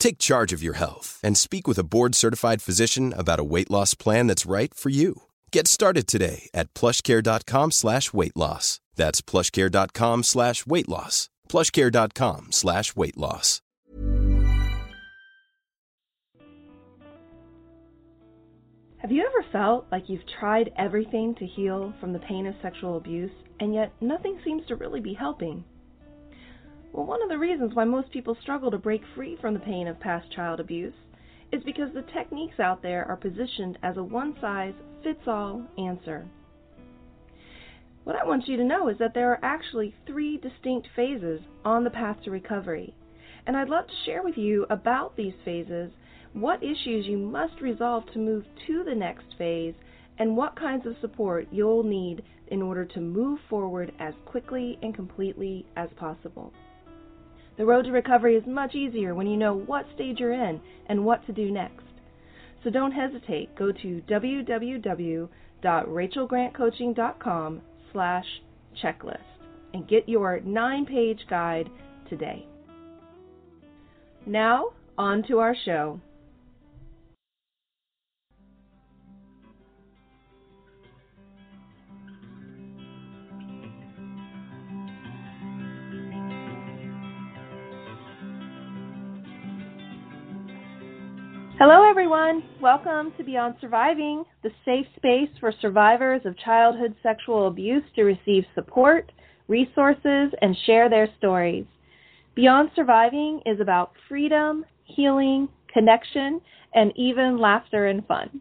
Take charge of your health and speak with a board-certified physician about a weight loss plan that's right for you. Get started today at plushcare.com slash weight loss. That's plushcare.com slash weight loss. plushcare.com slash weight loss. Have you ever felt like you've tried everything to heal from the pain of sexual abuse, and yet nothing seems to really be helping? Well, one of the reasons why most people struggle to break free from the pain of past child abuse is because the techniques out there are positioned as a one size fits all answer. What I want you to know is that there are actually three distinct phases on the path to recovery. And I'd love to share with you about these phases, what issues you must resolve to move to the next phase, and what kinds of support you'll need in order to move forward as quickly and completely as possible. The road to recovery is much easier when you know what stage you're in and what to do next. So don't hesitate. Go to www.rachelgrantcoaching.com slash checklist and get your nine-page guide today. Now, on to our show. Hello, everyone. Welcome to Beyond Surviving, the safe space for survivors of childhood sexual abuse to receive support, resources, and share their stories. Beyond Surviving is about freedom, healing, connection, and even laughter and fun.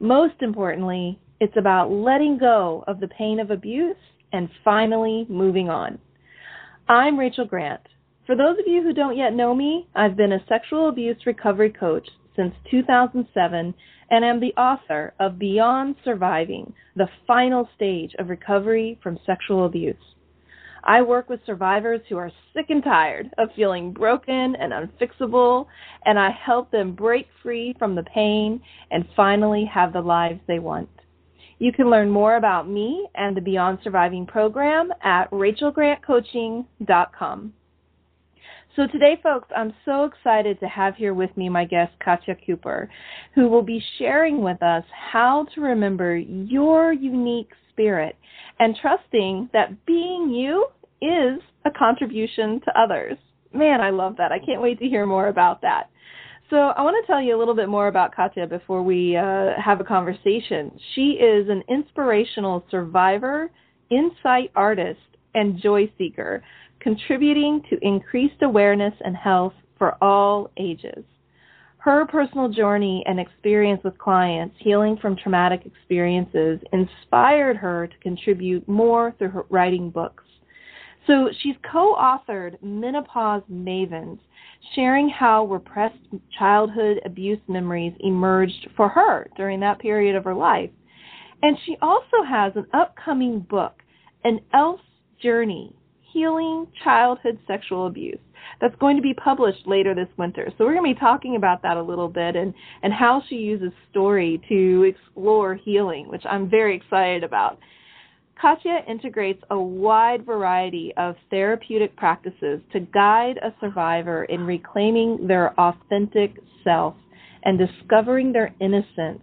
Most importantly, it's about letting go of the pain of abuse and finally moving on. I'm Rachel Grant. For those of you who don't yet know me, I've been a sexual abuse recovery coach since 2007 and am the author of Beyond Surviving, the final stage of recovery from sexual abuse. I work with survivors who are sick and tired of feeling broken and unfixable, and I help them break free from the pain and finally have the lives they want. You can learn more about me and the Beyond Surviving program at rachelgrantcoaching.com. So today, folks, I'm so excited to have here with me my guest, Katya Cooper, who will be sharing with us how to remember your unique spirit and trusting that being you is a contribution to others. Man, I love that. I can't wait to hear more about that. So I want to tell you a little bit more about Katya before we uh, have a conversation. She is an inspirational survivor, insight artist, and joy seeker contributing to increased awareness and health for all ages. Her personal journey and experience with clients healing from traumatic experiences inspired her to contribute more through her writing books. So she's co authored Menopause Mavens, sharing how repressed childhood abuse memories emerged for her during that period of her life. And she also has an upcoming book, An Elf's Journey Healing Childhood Sexual Abuse. That's going to be published later this winter. So we're going to be talking about that a little bit and, and how she uses story to explore healing, which I'm very excited about. Katya integrates a wide variety of therapeutic practices to guide a survivor in reclaiming their authentic self and discovering their innocence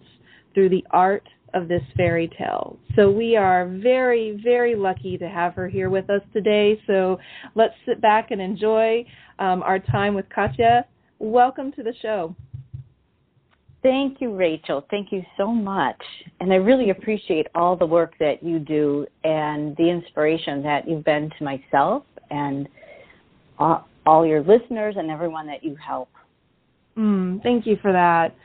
through the art of this fairy tale. So we are very, very lucky to have her here with us today. So let's sit back and enjoy um, our time with Katya. Welcome to the show. Thank you, Rachel. Thank you so much. And I really appreciate all the work that you do and the inspiration that you've been to myself and all, your listeners and everyone that you help. Mm, thank you for that.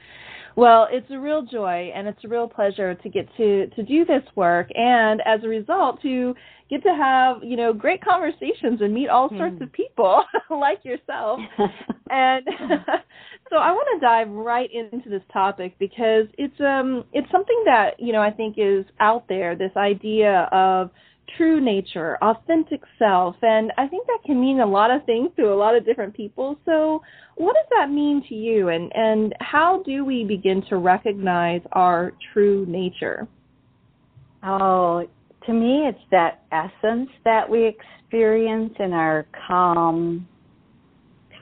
Well, it's a real joy and it's a real pleasure to get to to do this work and as a result to get to have, you know, great conversations and meet all sorts mm. of people like yourself. and so I want to dive right into this topic because it's um it's something that, you know, I think is out there, this idea of true nature, authentic self, and I think that can mean a lot of things to a lot of different people. So, what does that mean to you, and and how do we begin to recognize our true nature? Oh, to me, it's that essence that we experience in our calm,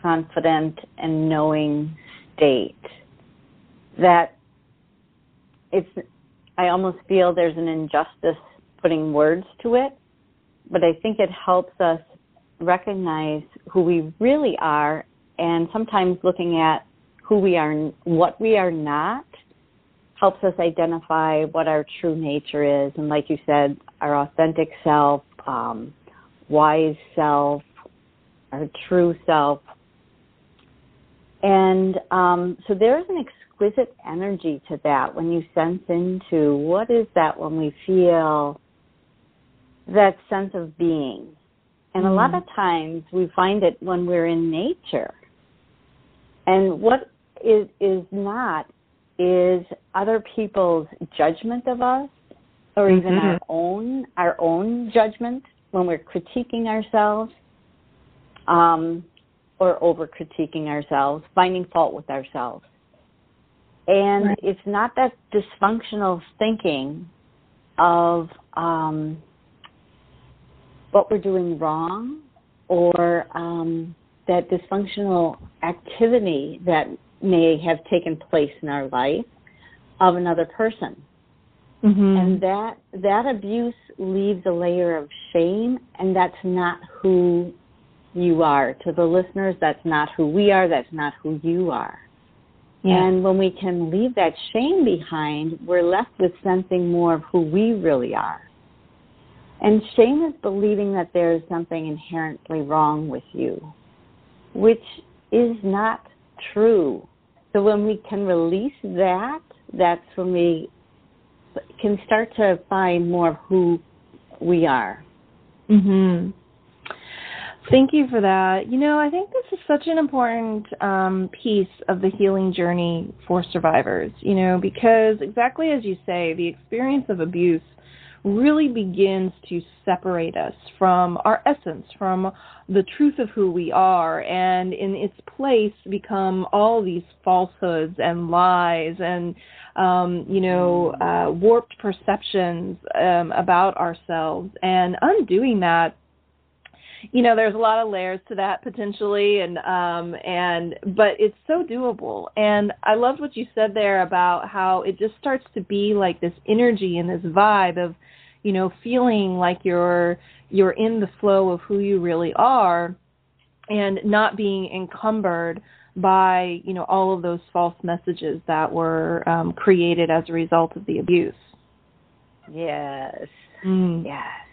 confident, and knowing state. That it's, I almost feel there's an injustice putting words to it, but I think it helps us recognize who we really are and sometimes looking at who we are, what we are not, helps us identify what our true nature is. And like you said, our authentic self, um, wise self, our true self. And um, so there's an exquisite energy to that when you sense into what is that when we feel that sense of being. And mm. a lot mm-hmm. of times we find it when we're in nature. And what is, is not is other people's judgment of us or even mm-hmm. our own our own judgment when we're critiquing ourselves um, or over critiquing ourselves, finding fault with ourselves. And right. it's not that dysfunctional thinking of um, what we're doing wrong or um, that dysfunctional activity that may have taken place in our life of another person. Mm-hmm. And that that abuse leaves a layer of shame and that's not who you are. To the listeners, that's not who we are, that's not who you are. Yeah. And when we can leave that shame behind, we're left with sensing more of who we really are. And shame is believing that there is something inherently wrong with you, which is not true. So when we can release that, that's when we can start to find more of who we are. Mhm. Thank you for that. You know, I think this is such an important um, piece of the healing journey for survivors, you know, because exactly as you say, the experience of abuse really begins to separate us from our essence, from the truth of who we are, and in its place become all these falsehoods and lies and, um, you know, uh, warped perceptions um, about ourselves. And undoing that you know there's a lot of layers to that potentially and um and but it's so doable and i loved what you said there about how it just starts to be like this energy and this vibe of you know, feeling like you're you're in the flow of who you really are and not being encumbered by, you know, all of those false messages that were um, created as a result of the abuse. Yes. Mm. Yes.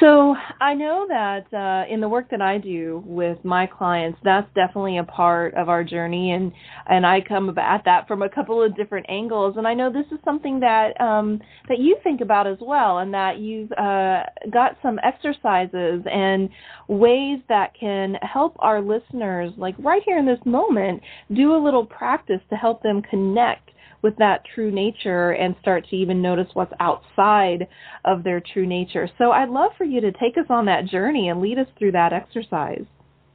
So I know that uh, in the work that I do with my clients, that's definitely a part of our journey, and and I come at that from a couple of different angles. And I know this is something that um, that you think about as well, and that you've uh, got some exercises and ways that can help our listeners, like right here in this moment, do a little practice to help them connect with that true nature and start to even notice what's outside of their true nature. So I'd love for you to take us on that journey and lead us through that exercise.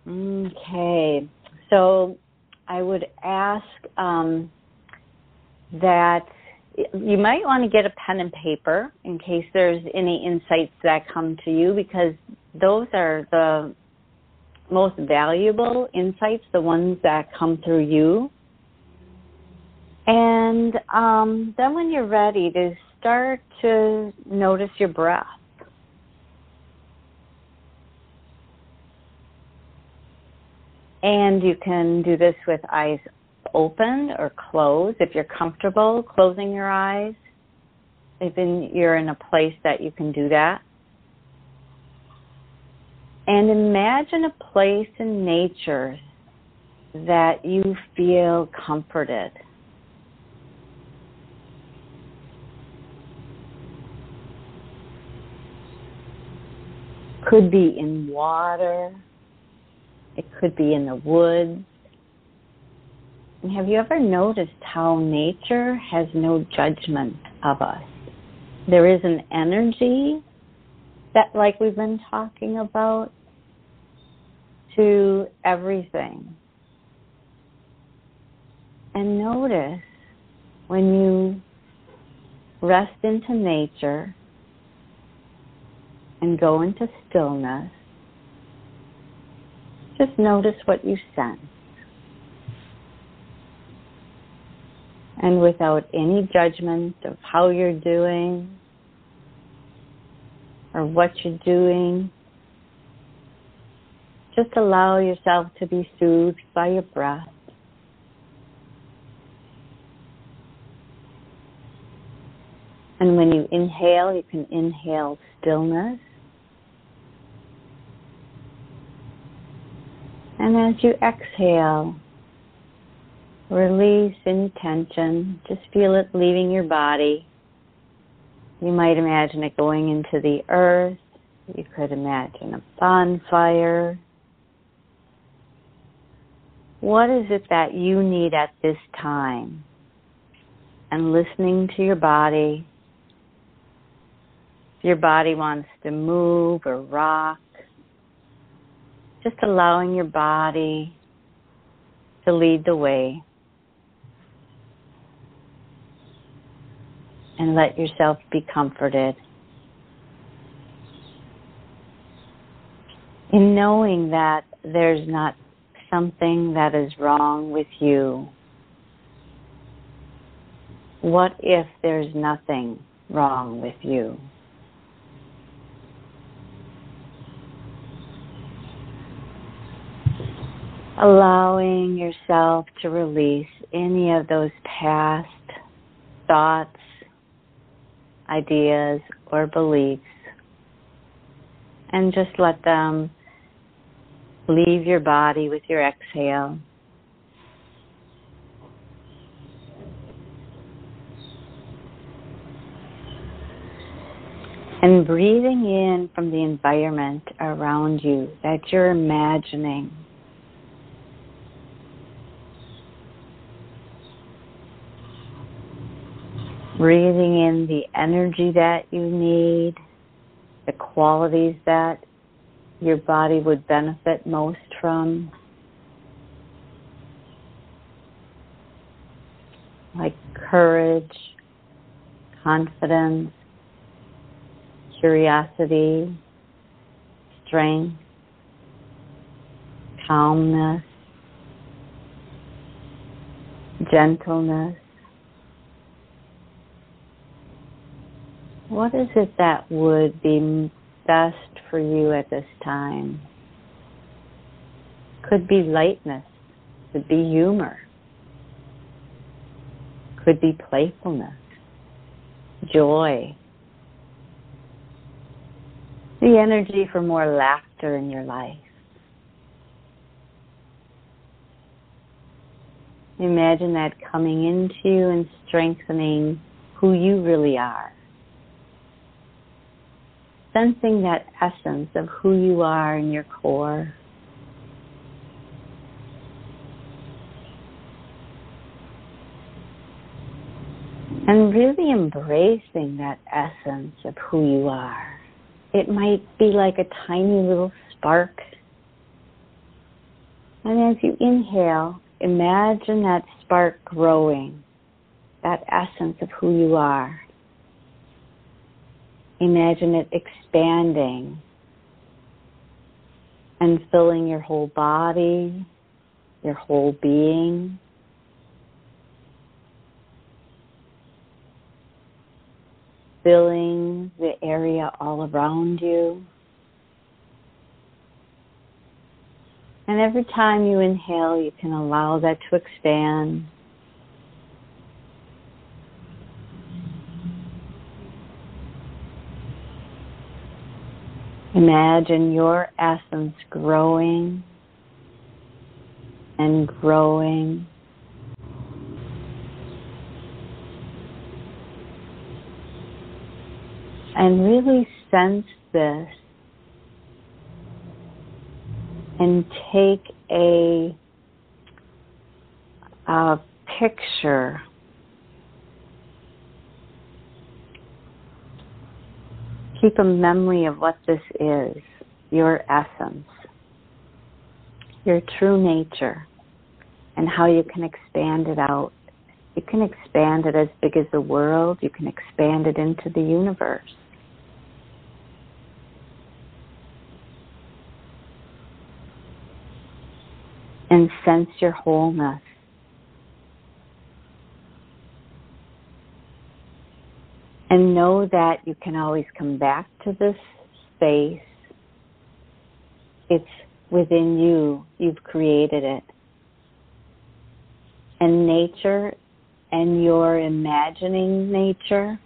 Okay. So I would ask um, that you might want to get a pen and paper in case there's any insights that come to you because those are the most valuable insights, the ones that come through you. And um, then when you're ready to start to notice your breath. And you can do this with eyes open or closed if you're comfortable closing your eyes. If you're in a place that you can do that. And imagine a place in nature that you feel comforted. Could be in water, it could be in the woods. Have you ever noticed how nature has no judgment of us? There is an energy that like we've been talking about to everything. And notice when you rest into nature and go into stillness, just notice what you sense. And without any judgment of how you're doing, or what you're doing. Just allow yourself to be soothed by your breath. And when you inhale, you can inhale stillness. And as you exhale, release any tension. Just feel it leaving your body. You might imagine it going into the earth. You could imagine a bonfire. What is it that you need at this time? And listening to your body. Your body wants to move or rock, just allowing your body to lead the way. and let yourself be comforted. In knowing that there's not something that is wrong with you. What if there's nothing wrong with you? Allowing yourself to release any of those past thoughts, ideas, or beliefs, and just let them leave your body with your exhale. And breathing in from the environment around you that you're imagining breathing in the energy that you need, the qualities that your body would benefit most from. Like courage, confidence, curiosity, strength, calmness, gentleness, What is it that would be best for you at this time? Could be lightness, could be humor, could be playfulness, joy, the energy for more laughter in your life. Imagine that coming into you and strengthening who you really are sensing that essence of who you are in your core. And really embracing that essence of who you are. It might be like a tiny little spark. And as you inhale, imagine that spark growing, that essence of who you are. Imagine it expanding and filling your whole body, your whole being. Filling the area all around you. And every time you inhale, you can allow that to expand. Imagine your essence growing and growing. And really sense this and take a, a picture keep a memory of what this is your essence, your true nature, and how you can expand it out. You can expand it as big as the world, you can expand it into the universe. And sense your wholeness. And know that you can always come back to this space. It's within you. You've created it. And nature and your imagining nature,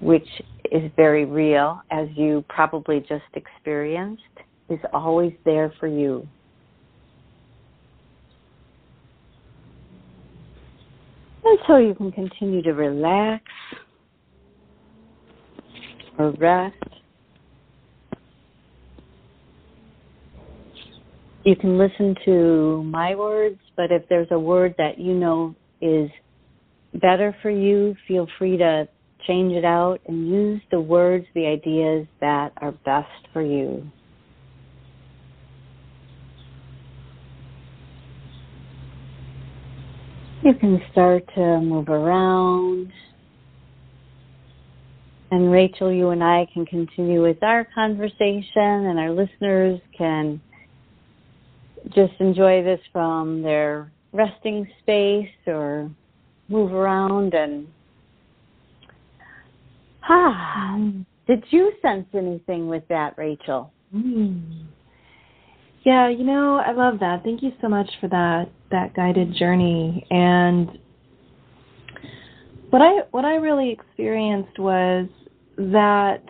which is very real, as you probably just experienced, is always there for you. So you can continue to relax or rest. You can listen to my words, but if there's a word that you know is better for you, feel free to change it out and use the words, the ideas that are best for you. You can start to move around. And Rachel, you and I can continue with our conversation, and our listeners can just enjoy this from their resting space or move around and ah did you sense anything with that rachel mm. Yeah, you know, I love that. Thank you so much for that that guided journey. And what I what I really experienced was that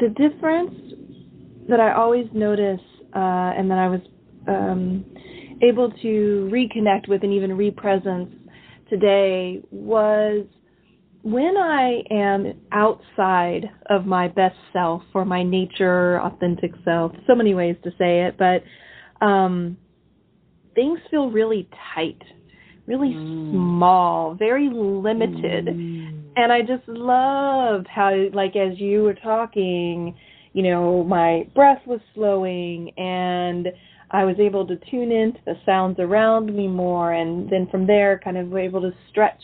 the difference that I always notice uh, and that I was um, able to reconnect with and even represence today was when I am outside of my best self or my nature, authentic self, so many ways to say it, but um, things feel really tight, really mm. small, very limited. Mm. And I just loved how, like, as you were talking, you know, my breath was slowing and I was able to tune into the sounds around me more. And then from there, kind of able to stretch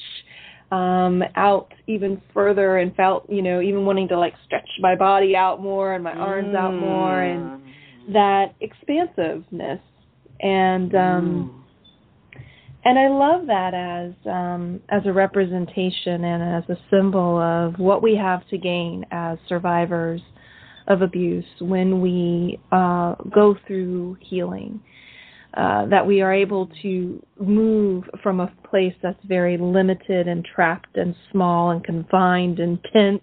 um, out even further and felt, you know, even wanting to like stretch my body out more and my arms out more and mm. that expansiveness. And um mm. and I love that as um as a representation and as a symbol of what we have to gain as survivors of abuse when we uh, go through healing. Uh, that we are able to move from a place that's very limited and trapped and small and confined and tense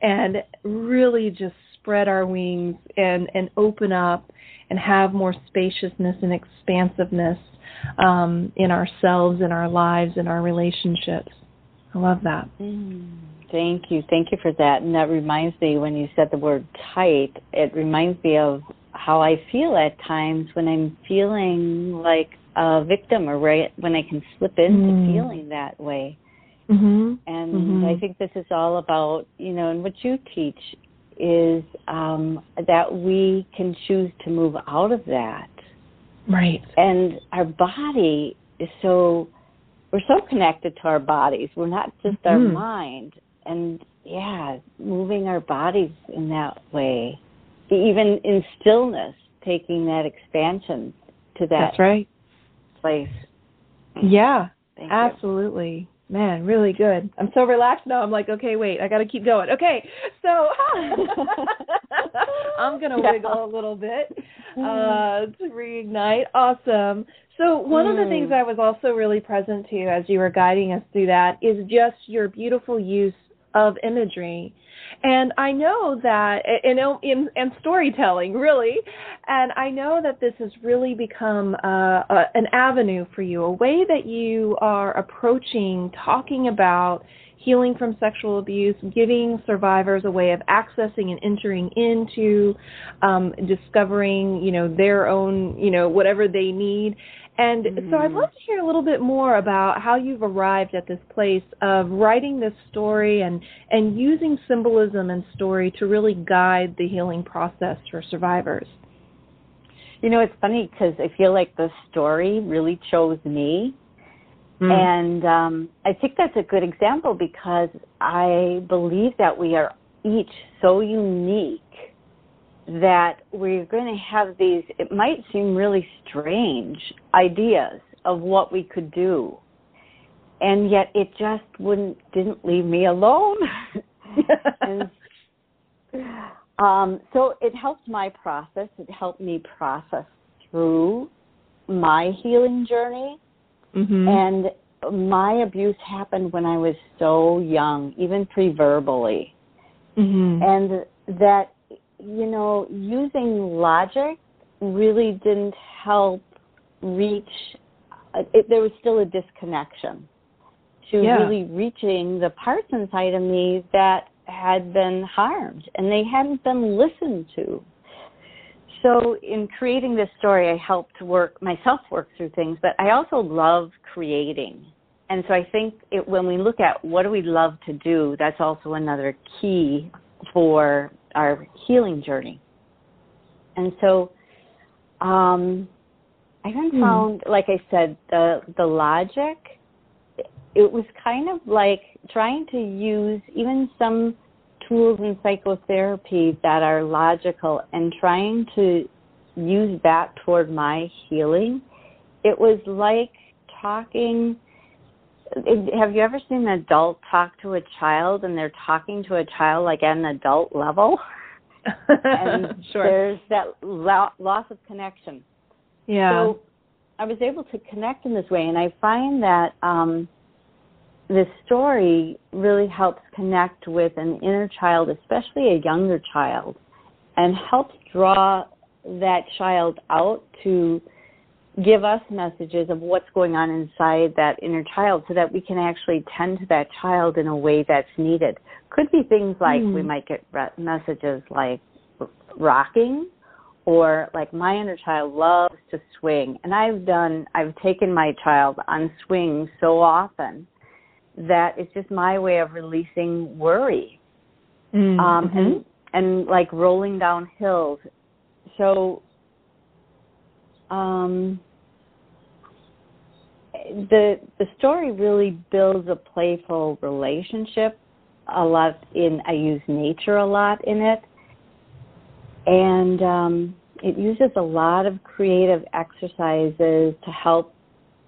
and really just spread our wings and, and open up and have more spaciousness and expansiveness um, in ourselves, in our lives, in our relationships. I love that. Mm, thank you. Thank you for that. And that reminds me when you said the word tight, it reminds me of how I feel at times when I'm feeling like a victim or right when I can slip into mm. feeling that way. Mm-hmm. And mm-hmm. I think this is all about, you know, and what you teach is um, that we can choose to move out of that. Right. And our body is so, we're so connected to our bodies. We're not just mm-hmm. our mind. And yeah, moving our bodies in that way, even in stillness, taking that expansion to that That's right. place. Yeah, Thank absolutely. You. Man, really good. I'm so relaxed now. I'm like, okay, wait, I got to keep going. Okay, so I'm gonna yeah. wiggle a little bit uh, to reignite. Awesome. So one mm. of the hmm. things I was also really present to as you were guiding us through that is just your beautiful use of imagery. And I know that in, in, in storytelling, really, and I know that this has really become uh, a, an avenue for you, a way that you are approaching talking about healing from sexual abuse, giving survivors a way of accessing and entering into um, discovering, you know, their own, you know, whatever they need, and mm-hmm. so I'd love to hear a little bit more about how you've arrived at this place of writing this story and, and using symbolism and story to really guide the healing process for survivors. You know, it's funny because I feel like the story really chose me. Mm. And um, I think that's a good example because I believe that we are each so unique that we're going to have these, it might seem really strange ideas of what we could do. And yet it just wouldn't, didn't leave me alone. and, um, so it helped my process. It helped me process through my healing journey. Mm-hmm. And my abuse happened when I was so young, even pre-verbally. Mm-hmm. And that you know, using logic really didn't help reach, uh, it, there was still a disconnection to yeah. really reaching the parts inside of me that had been harmed and they hadn't been listened to. So in creating this story, I helped work myself work through things, but I also love creating. And so I think it, when we look at what do we love to do, that's also another key for our healing journey. And so um, I even mm. found, like I said, the the logic. It was kind of like trying to use even some tools in psychotherapy that are logical and trying to use that toward my healing. It was like talking have you ever seen an adult talk to a child and they're talking to a child like at an adult level? and sure. there's that lo- loss of connection. Yeah. So I was able to connect in this way, and I find that um, this story really helps connect with an inner child, especially a younger child, and helps draw that child out to give us messages of what's going on inside that inner child so that we can actually tend to that child in a way that's needed. Could be things like mm. we might get messages like rocking or like my inner child loves to swing and I've done I've taken my child on swings so often that it's just my way of releasing worry. Mm-hmm. Um and and like rolling down hills. So um the the story really builds a playful relationship. A lot in I use nature a lot in it, and um, it uses a lot of creative exercises to help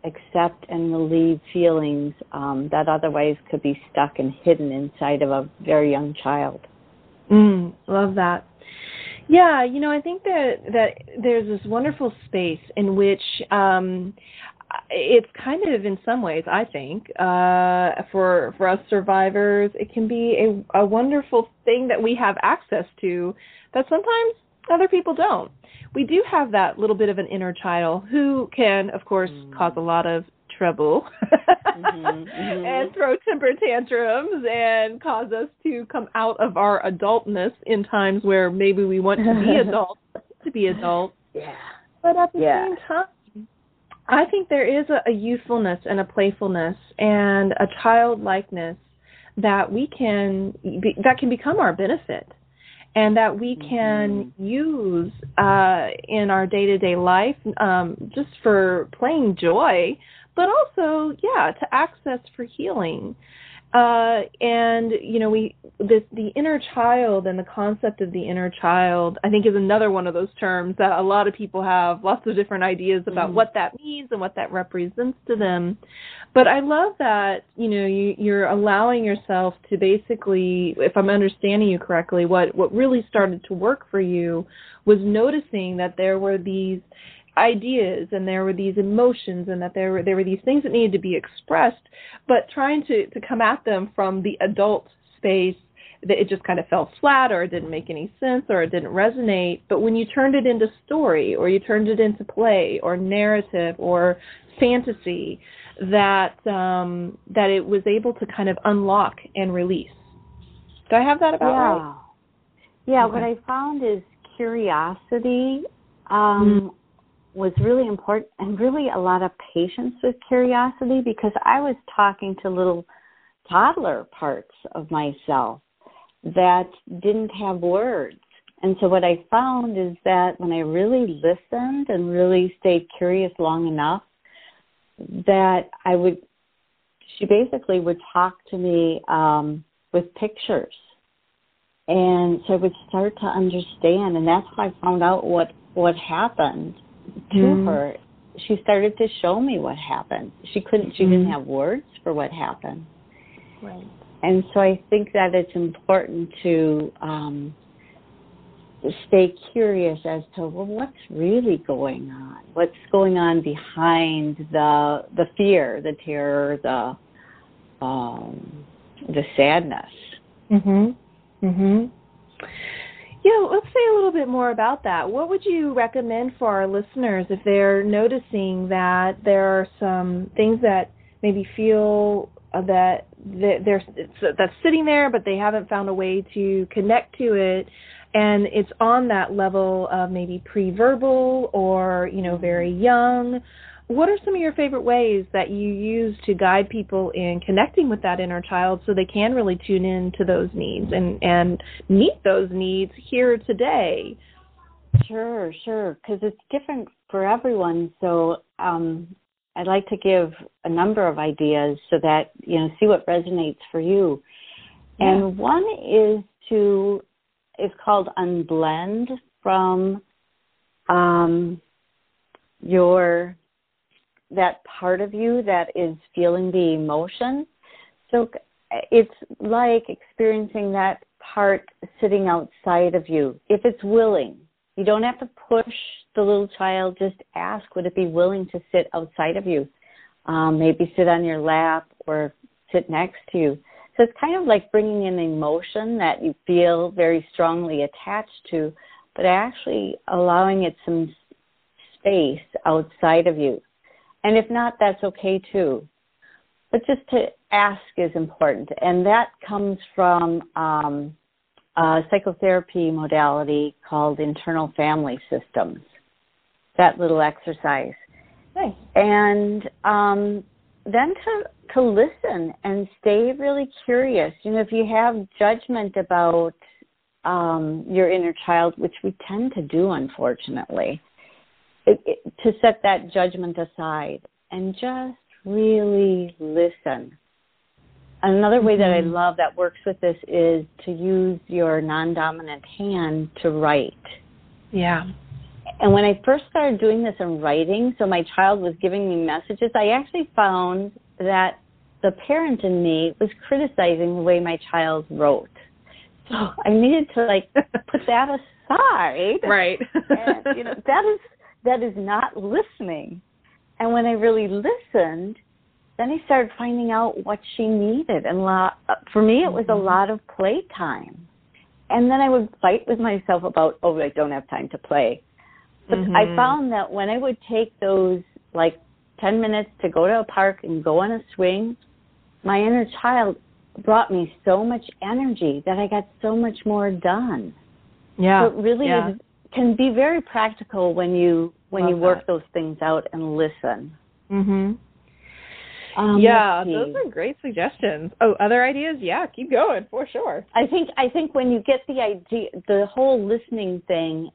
accept and relieve feelings um, that otherwise could be stuck and hidden inside of a very young child. Mm, love that. Yeah, you know, I think that that there's this wonderful space in which um, it's kind of in some ways i think uh, for for us survivors it can be a, a wonderful thing that we have access to that sometimes other people don't we do have that little bit of an inner child who can of course mm. cause a lot of trouble mm-hmm, mm-hmm. and throw temper tantrums and cause us to come out of our adultness in times where maybe we want to be adults to be adults. Yeah. But at the Yeah. same time, I think there is a, a youthfulness and a playfulness and a childlikeness that we can be, that can become our benefit and that we can use uh, in our day to day life um, just for plain joy, but also, yeah, to access for healing. Uh, and you know, we this the inner child and the concept of the inner child, I think, is another one of those terms that a lot of people have lots of different ideas about Mhm. what that means and what that represents to them. But I love that you know you, you're allowing yourself to basically, if I'm understanding you correctly, what what really started to work for you was noticing that there were these ideas and there were these emotions and that there were there were these things that needed to be expressed, but trying to to come at them from the adult space that it just kind of fell flat or it didn't make any sense or it didn't resonate. But when you turned it into story or you turned it into play or narrative or fantasy, that um, that it was able to kind of unlock and release. Do I have that about yeah. right? Yeah, Okay. what I found is curiosity um, was really important and really a lot of patience with curiosity because I was talking to little toddler parts of myself that didn't have words. And so what I found is that when I really listened and really stayed curious long enough, that I would, she basically would talk to me um, with pictures. And so I would start to understand, and that's how I found out what what happened to Mhm. her. She started to show me what happened. She couldn't, she didn't have words for what happened. Right. And so I think that it's important to um, stay curious as to well, what's really going on? What's going on behind the the fear, the terror, the um, the sadness? Mhm. Mhm. Yeah, let's say a little bit more about that. What would you recommend for our listeners if they're noticing that there are some things that maybe feel that it's, that's sitting there, but they haven't found a way to connect to it, and it's on that level of maybe pre-verbal or you know very young. What are some of your favorite ways that you use to guide people in connecting with that inner child so they can really tune in to those needs and and meet those needs here today? Sure, sure, because it's different for everyone. So um, I'd like to give a number of ideas so that you know see what resonates for you. Yeah. And one is to it's called unblend from um, your that part of you that is feeling the emotion. So it's like experiencing that part sitting outside of you. If it's willing, you don't have to push the little child. Just ask, would it be willing to sit outside of you? Um, maybe sit on your lap or sit next to you. So it's kind of like bringing in emotion that you feel very strongly attached to, but actually allowing it some space outside of you. And if not, that's okay too. But just to ask is important. And that comes from um, a psychotherapy modality called internal family systems, that little exercise. Nice. And um, then to, to listen and stay really curious. You know, if you have judgment about um, your inner child, which we tend to do, unfortunately, it, it, to set that judgment aside and just really listen. Another way that I Mhm. love that works with this is to use your non dominant hand to write. Yeah. And when I first started doing this in writing, so my child was giving me messages, I actually found that the parent in me was criticizing the way my child wrote. So I needed to like put that aside. Right. and you know, that is that is not listening. And when I really listened, then I started finding out what she needed. And lot, for me, it was a lot of playtime. And then I would fight with myself about, oh, I don't have time to play. But Mhm. I found that when I would take those like 10 minutes to go to a park and go on a swing, my inner child brought me so much energy that I got so much more done. yeah. So it really yeah. is can be very practical when you when Love you work that. those things out and listen. Mhm. Um, yeah, those are great suggestions. Oh, other ideas? Yeah, keep going for sure. I think I think when you get the idea, the whole listening thing,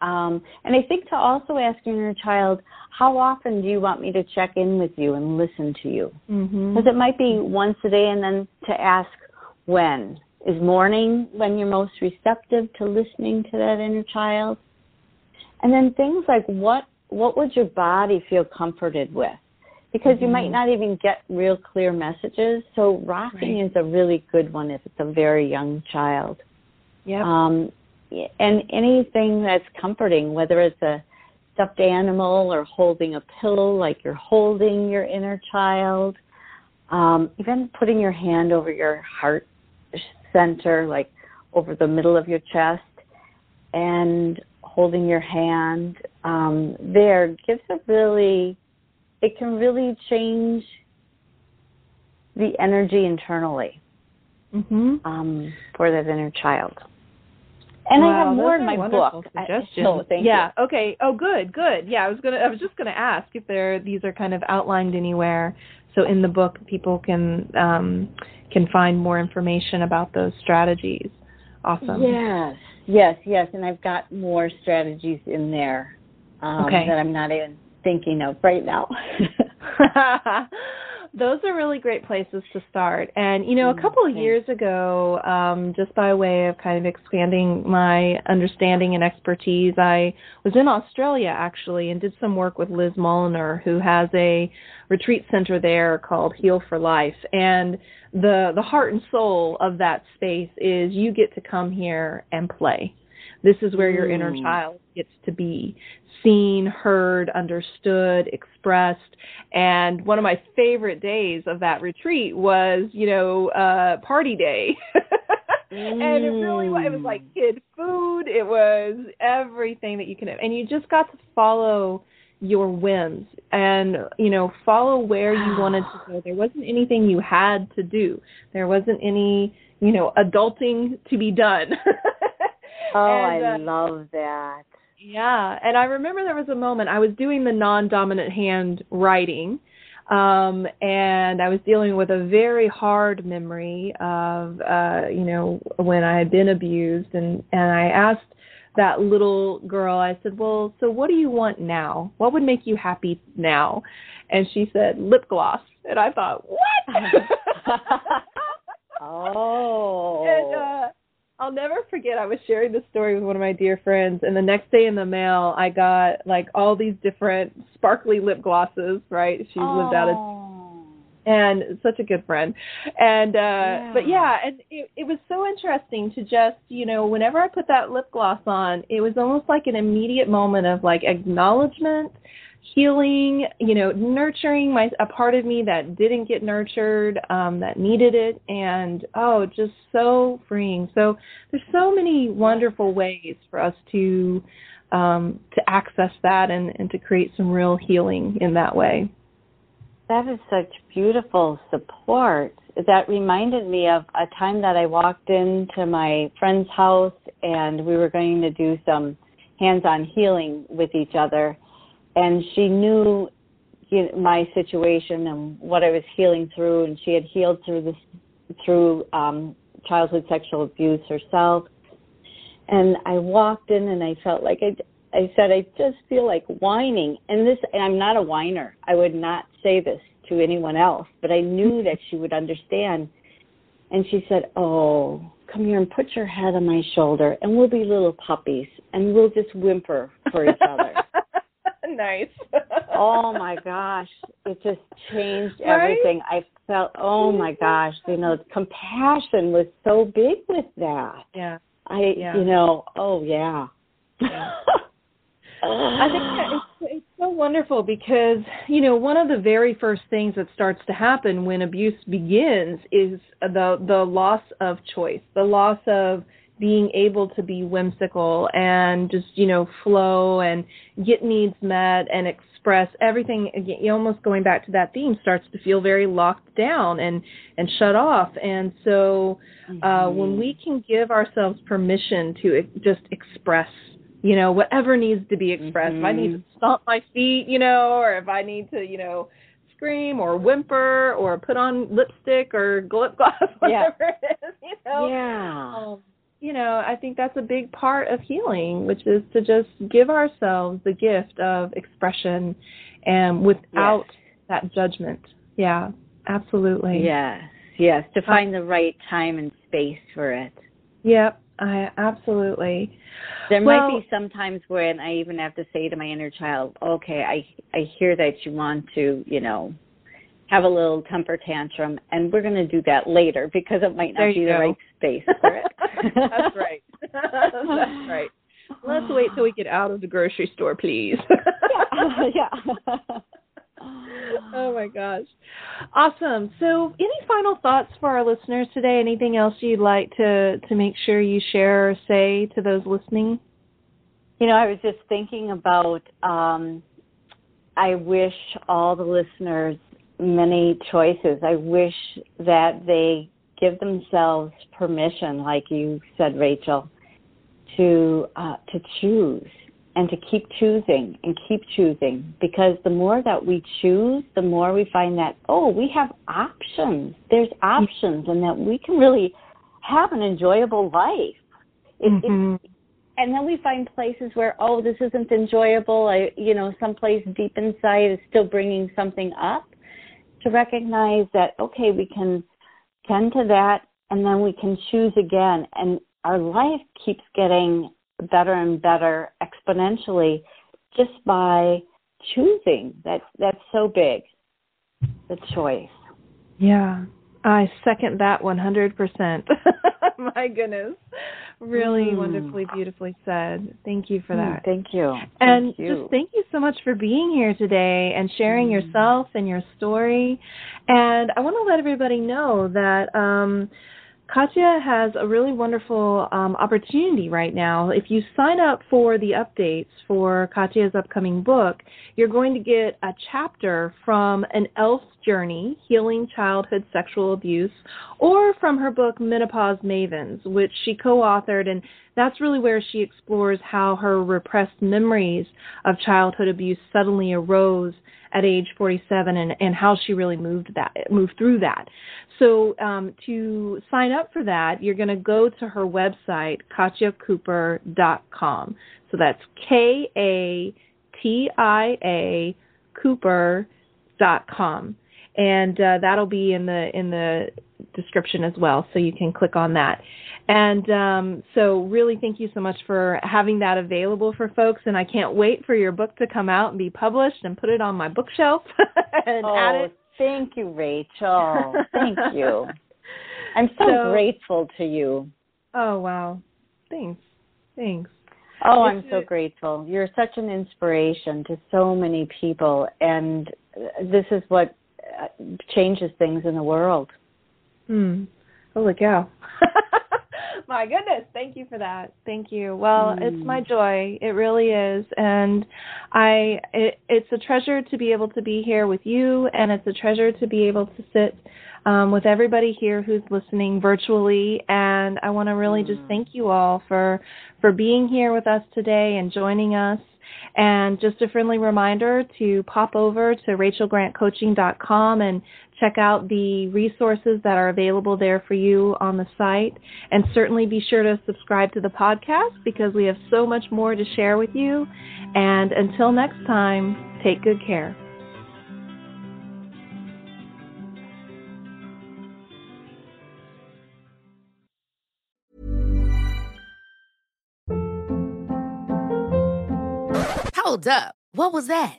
um, and I think to also ask your inner child, how often do you want me to check in with you and listen to you? Because it might be once a day, and then to ask when is morning when you're most receptive to listening to that inner child, and then things like what what would your body feel comforted with? Because you might not even get real clear messages. So rocking Right. is a really good one if it's a very young child. Yeah. Um, and anything that's comforting, whether it's a stuffed animal or holding a pillow, like you're holding your inner child, um, even putting your hand over your heart center, like over the middle of your chest, and holding your hand um, there gives a really, it can really change the energy internally mhm. um, for that inner child. And I have more in my book. I- Suggestions. so thank yeah. Okay. Oh, good. Good. Yeah. I was gonna. I was just gonna ask if there these are kind of outlined anywhere, so in the book people can um, can find more information about those strategies. Awesome. Yes, yes, yes. And I've got more strategies in there um, Okay. that I'm not even thinking of right now. Those are really great places to start. And, you know, a Mm, couple of years ago, um, just by way of kind of expanding my understanding and expertise, I was in Australia actually and did some work with Liz Mullinar, who has a retreat center there called Heal for Life. And the, the heart and soul of that space is you get to come here and play. This is where your inner Mm. child gets to be seen, heard, understood, expressed. And one of my favorite days of that retreat was, you know, uh party day. and it really was it was like kid food, it was everything that you can have. and you just got to follow your whims and you know follow where you wanted to go there wasn't anything you had to do there wasn't any you know adulting to be done oh, And, I uh, love that. Yeah, and I remember there was a moment I was doing the non-dominant hand writing, um, and I was dealing with a very hard memory of, uh, you know, when I had been abused, and and I asked that little girl, I said, well, so what do you want now? What would make you happy now? And she said, lip gloss, and I thought, what? oh. And uh, I'll never forget. I was sharing this story with one of my dear friends, and the next day in the mail, I got like all these different sparkly lip glosses. Right? She lived out of Oh. and such a good friend and uh Yeah. but yeah and it, it was so interesting to just you know whenever i put that lip gloss on it was almost like an immediate moment of like acknowledgement healing you know nurturing my a part of me that didn't get nurtured um that needed it and oh just so freeing so there's so many wonderful ways for us to um to access that and and to create some real healing in that way That is such beautiful support. That reminded me of a time that I walked into my friend's house and we were going to do some hands on healing with each other. And she knew you know, my situation and what I was healing through, and she had healed through this through um, childhood sexual abuse herself. And I walked in and I felt like I, I said, I just feel like whining. And this, and I'm not a whiner. I would not say this to anyone else, but I knew that she would understand. And she said, Oh, come here and put your head on my shoulder and we'll be little puppies and we'll just whimper for each other. nice. oh my gosh. It just changed Right? everything. I felt, oh my gosh, you know, compassion was so big with that. Yeah. I, Yeah. you know, oh yeah. Yeah. I think that it's, it's so wonderful because you know one of the very first things that starts to happen when abuse begins is the the loss of choice, the loss of being able to be whimsical and just you know flow and get needs met and express everything. Again, almost going back to that theme starts to feel very locked down and and shut off. And so uh, when we can give ourselves permission to just express you know, whatever needs to be expressed. Mm-hmm. If I need to stomp my feet, you know, or if I need to, you know, scream or whimper or put on lipstick or lip gloss, whatever yeah. it is, you know. Yeah. Um, you know, I think that's a big part of healing, which is to just give ourselves the gift of expression and without yes. that judgment. Yeah, absolutely. Yes, yes, to find the right time and space for it. Yep, I absolutely. There well, might be some times when I even have to say to my inner child, "Okay, I I hear that you want to, you know, have a little temper tantrum, and we're going to do that later because it might not be go. the right space for it." That's right. That's right. Let's wait till we get out of the grocery store, please. yeah. yeah. oh my gosh. Awesome. So, any final thoughts for our listeners today? Anything else you'd like to to make sure you share or say to those listening? You know, I was just thinking about um I wish all the listeners many choices. I wish that they give themselves permission, like you said, Rachel, to uh, to choose and to keep choosing and keep choosing because the more that we choose, the more we find that oh, we have options. There's options, and that we can really have an enjoyable life. It, mm-hmm. it, and then we find places where oh, this isn't enjoyable. I, you know, someplace deep inside is still bringing something up. To recognize that okay, we can tend to that, and then we can choose again, and our life keeps getting better and better exponentially just by choosing. That that's so big. The choice. Yeah. I second that 100%. My goodness. Really mm. wonderfully, beautifully said. Thank you for that. Mm, thank you. And thank you. just thank you so much for being here today and sharing mm. yourself and your story. And I want to let everybody know that um, Katia has a really wonderful um, opportunity right now. If you sign up for the updates for Katia's upcoming book, you're going to get a chapter from an elf's journey, healing childhood sexual abuse, or from her book Menopause Mavens, which she co-authored, and that's really where she explores how her repressed memories of childhood abuse suddenly arose at age 47 and, and how she really moved that moved through that. So um, to sign up for that, you're going to go to her website, katiacooper.com. So that's K A T I A Cooper.com. And uh, that'll be in the in the description as well, so you can click on that. And um, so, really, thank you so much for having that available for folks. And I can't wait for your book to come out and be published and put it on my bookshelf and oh, add it. Thank you, Rachel. Thank you. I'm so, so, grateful to you. Oh wow! Thanks. Thanks. Oh, I'm so grateful. You're such an inspiration to so many people, and this is what changes things in the world. Hmm. Holy cow. my goodness. Thank you for that. Thank you. Well, mm. it's my joy. It really is. And I it, it's a treasure to be able to be here with you and it's a treasure to be able to sit um, with everybody here who's listening virtually and I want to really mm. just thank you all for for being here with us today and joining us. And just a friendly reminder to pop over to rachelgrantcoaching.com and check out the resources that are available there for you on the site. And certainly be sure to subscribe to the podcast because we have so much more to share with you. And until next time, take good care. Hold up. What was that?